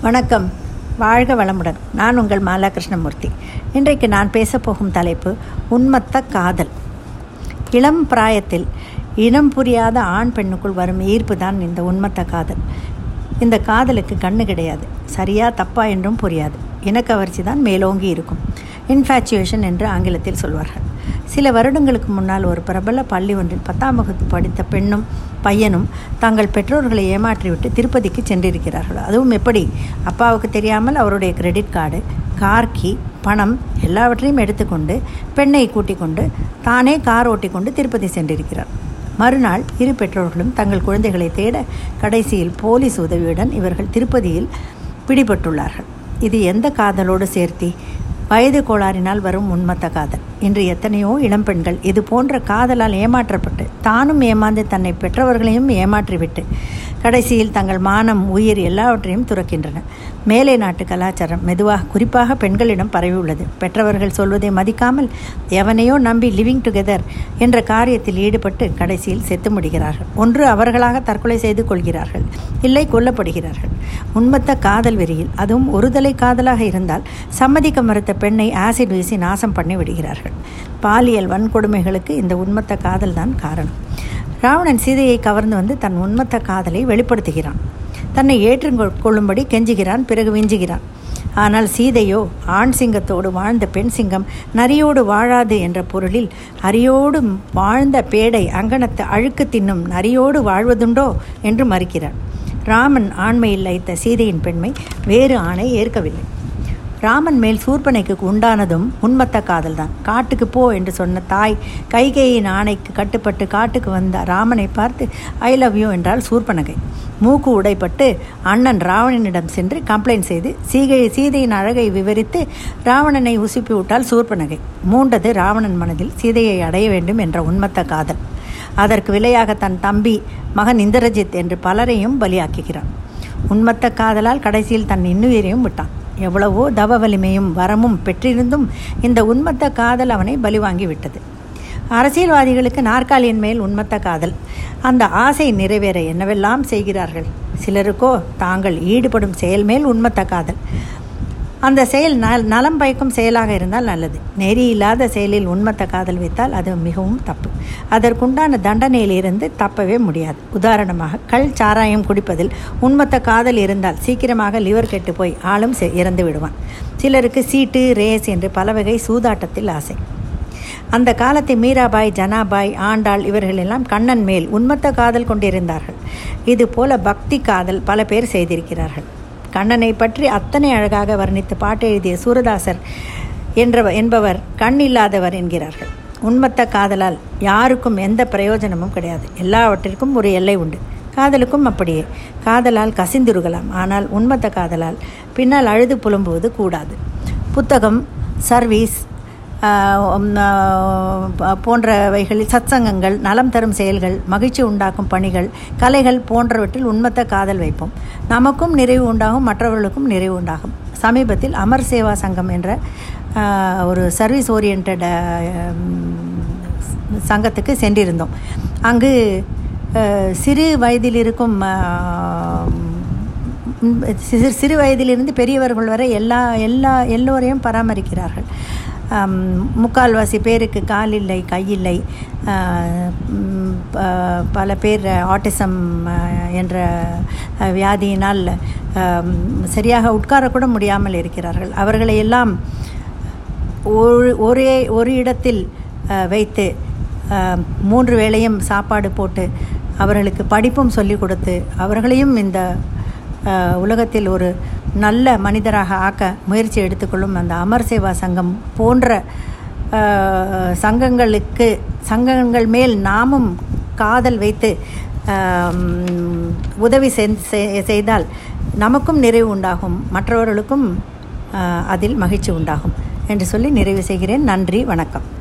வணக்கம். வாழ்க வளமுடன். நான் உங்கள் மாலா கிருஷ்ணமூர்த்தி இன்றைக்கு நான் பேசப்போகும் தலைப்பு உண்மத்த காதல். இளம் பிராயத்தில் இனம் புரியாத ஆண் பெண்ணுக்குள் வரும் ஈர்ப்பு தான் இந்த உன்மத்த காதல். இந்த காதலுக்கு கண்ணு கிடையாது. சரியா தப்பா என்றும் புரியாது. இனக்கவர்ச்சி தான் மேலோங்கி இருக்கும். இன்ஃபேச்சுவேஷன் என்று ஆங்கிலத்தில் சொல்வார்கள். சில வருடங்களுக்கு முன்னால் ஒரு பிரபல பள்ளி ஒன்றில் பத்தாம் வகுப்பு படித்த பெண்ணும் பையனும் தங்கள் பெற்றோர்களை ஏமாற்றிவிட்டு திருப்பதிக்கு சென்றிருக்கிறார்கள். அதுவும் எப்படி? அப்பாவுக்கு தெரியாமல் அவருடைய கிரெடிட் கார்டு கார் கீ பணம் எல்லாவற்றையும் எடுத்துக்கொண்டு பெண்ணை கூட்டிக் கொண்டு தானே கார் ஓட்டி கொண்டு திருப்பதி சென்றிருக்கிறார். மறுநாள் இரு பெற்றோர்களும் தங்கள் குழந்தைகளை தேட கடைசியில் போலீஸ் உதவியுடன் இவர்கள் திருப்பதியில் பிடிபட்டுள்ளார்கள். இது எந்த காதலோடு சேர்த்தி? வயது கோளாறினால் வரும் உண்மத்த காதல். இன்று எத்தனையோ இளம்பெண்கள் இது போன்ற காதலால் ஏமாற்றப்பட்டு தானும் ஏமாந்து தன்னை பெற்றவர்களையும் ஏமாற்றிவிட்டு கடைசியில் தங்கள் மானம் உயிர் எல்லாவற்றையும் துறக்கின்றன. மேலை நாட்டு கலாச்சாரம் மெதுவாக குறிப்பாக பெண்களிடம் பரவியுள்ளது. பெற்றவர்கள் சொல்வதை மதிக்காமல் எவனையோ நம்பி லிவிங் டுகெதர் என்ற காரியத்தில் ஈடுபட்டு கடைசியில் செத்து முடிகிறார்கள். ஒன்று அவர்களாக தற்கொலை செய்து கொள்கிறார்கள். இல்லை கொல்லப்படுகிறார்கள். உண்மத்த காதல் வெறியில் அதுவும் ஒருதலை காதலாக இருந்தால் சம்மதிக்க மறுத்த பெண்ணை ஆசிட் வீசி நாசம் பண்ணி விடுகிறார்கள் பாலியல் வன்கொடுமைகளுக்கு இந்த உண்மத்த காதல் தான் காரணம். ராவணன் சீதையை கவர்ந்து வந்து தன் உண்மத்த காதலை வெளிப்படுத்துகிறான். தன்னை ஏற்றுக்கொள்ளும்படி கெஞ்சுகிறான் பிறகு விஞ்சுகிறான். ஆனால் சீதையோ ஆண் சிங்கத்தோடு வாழ்ந்த பெண் சிங்கம் நரியோடு வாழாது என்ற பொருளில் அரியோடு வாழ்ந்த பேடை அங்கனத்து அழுக்கு தின்னும் நரியோடு வாழ்வதுண்டோ என்று மறுக்கிறான். ராமன் ஆண்மையில் லைத்த சீதையின் பெண்மை வேறு ஆணை ஏற்கவில்லை. ராமன் மேல் சூர்பனைக்கு உண்டானதும் உன்மத்த காதல் தான் காட்டுக்கு போ என்று சொன்ன தாய் கைகையின் ஆணைக்கு கட்டுப்பட்டு காட்டுக்கு வந்த ராமனை பார்த்து ஐ லவ் யூ என்றால் சூர்பனகை. மூக்கு உடைப்பட்டு அண்ணன் ராவணனிடம் சென்று கம்ப்ளைண்ட் செய்து சீகை சீதையின் அழகை விவரித்து ராவணனை உசுப்பி விட்டால் சூர்பனகை. மூண்டது ராவணன் மனதில் சீதையை அடைய வேண்டும் என்ற உன்மத்த காதல். அதற்கு விலையாக தன் தம்பி மகன் இந்திரஜித் என்று பலரையும் பலியாக்குகிறான். உன்மத்த காதலால் கடைசியில் தன் இன்னுயிரையும் விட்டான். எவ்வளவோ தவ வலிமையும் வரமும் பெற்றிருந்தும் இந்த உண்மத்த காதல் அவனை பலிவாங்கி விட்டது. அரசியல்வாதிகளுக்கு நாற்காலியின் மேல் உண்மத்த காதல். அந்த ஆசை நிறைவேற என்னவெல்லாம் செய்கிறார்கள்? சிலருக்கோ தாங்கள் ஈடுபடும் செயல் மேல் உண்மத்த காதல். அந்த செயல் நல் நலம் பயக்கும் செயலாக இருந்தால் நல்லது. நெறி இல்லாத செயலில் உண்மத்த காதல் வைத்தால் அது மிகவும் தப்பு. அதற்குண்டான தண்டனையிலிருந்து தப்பவே முடியாது. உதாரணமாக கல் சாராயம் குடிப்பதில் உண்மத்த காதல் இருந்தால் சீக்கிரமாக லிவர் கெட்டு போய் ஆளும் இறந்து விடுவான். சிலருக்கு சீட்டு ரேஸ் என்று பல வகை சூதாட்டத்தில் ஆசை. அந்த காலத்தை மீராபாய் ஜனாபாய் ஆண்டாள் இவர்கள் எல்லாம் கண்ணன் மேல் உண்மத்த காதல் கொண்டிருந்தார்கள். இது போல பக்தி காதல் பல பேர் செய்திருக்கிறார்கள். கண்ணனை பற்றி அத்தனை அழகாக வர்ணித்து பாட்டு எழுதிய சூரதாசர் என்றவர் என்பவர் கண் இல்லாதவர் என்கிறார்கள். உண்மத்த காதலால் யாருக்கும் எந்த பிரயோஜனமும் கிடையாது. எல்லாவற்றிற்கும் ஒரு எல்லை உண்டு. காதலுக்கும் அப்படியே. காதலால் கசிந்துருகலாம் ஆனால் உண்மத்த காதலால் பின்னால் அழுது புலம்புவது கூடாது. புத்தகம் சர்வீஸ் போன்றவைகளில் சத்சங்கங்கள் நலம் தரும் செயல்கள் மகிழ்ச்சி உண்டாக்கும் பணிகள் கலைகள் போன்றவற்றில் உண்மத்த காதல் வைப்போம். நமக்கும் நிறைவு உண்டாகும் மற்றவர்களுக்கும் நிறைவு உண்டாகும். சமீபத்தில் அமர் சேவா சங்கம் என்ற ஒரு சர்வீஸ் ஓரியன்ட் சங்கத்துக்கு சென்றிருந்தோம். அங்கு சிறு வயதில் இருக்கும் சிறு சிறு வயதிலிருந்து பெரியவர்கள் வரை எல்லா எல்லா எல்லோரையும் பராமரிக்கிறார்கள். முக்கால்வாசி பேருக்கு கால் இல்லை கையில்லை பல பேர் ஆட்டிசம் என்ற வியாதியினால் சரியாக உட்காரக்கூட முடியாமல் இருக்கிறார்கள். அவர்களை எல்லாம் ஒரு ஒரே ஒரு இடத்தில் வைத்து மூன்று வேளையும் சாப்பாடு போட்டு அவர்களுக்கு படிப்பும் சொல்லிக் கொடுத்து அவர்களையும் இந்த உலகத்தில் ஒரு நல்ல மனிதராக ஆக்க முயற்சி எடுத்துக்கொள்ளும் அந்த அமர் சேவா சங்கம் போன்ற சங்கங்களுக்கு சங்கங்கள் மேல் நாமும் காதல் வைத்து உதவி செய்தால் நமக்கும் நிறைவு உண்டாகும். மற்றவர்களுக்கும் அதில் மகிழ்ச்சி உண்டாகும். என்று சொல்லி நிறைவு செய்கிறேன். நன்றி வணக்கம்.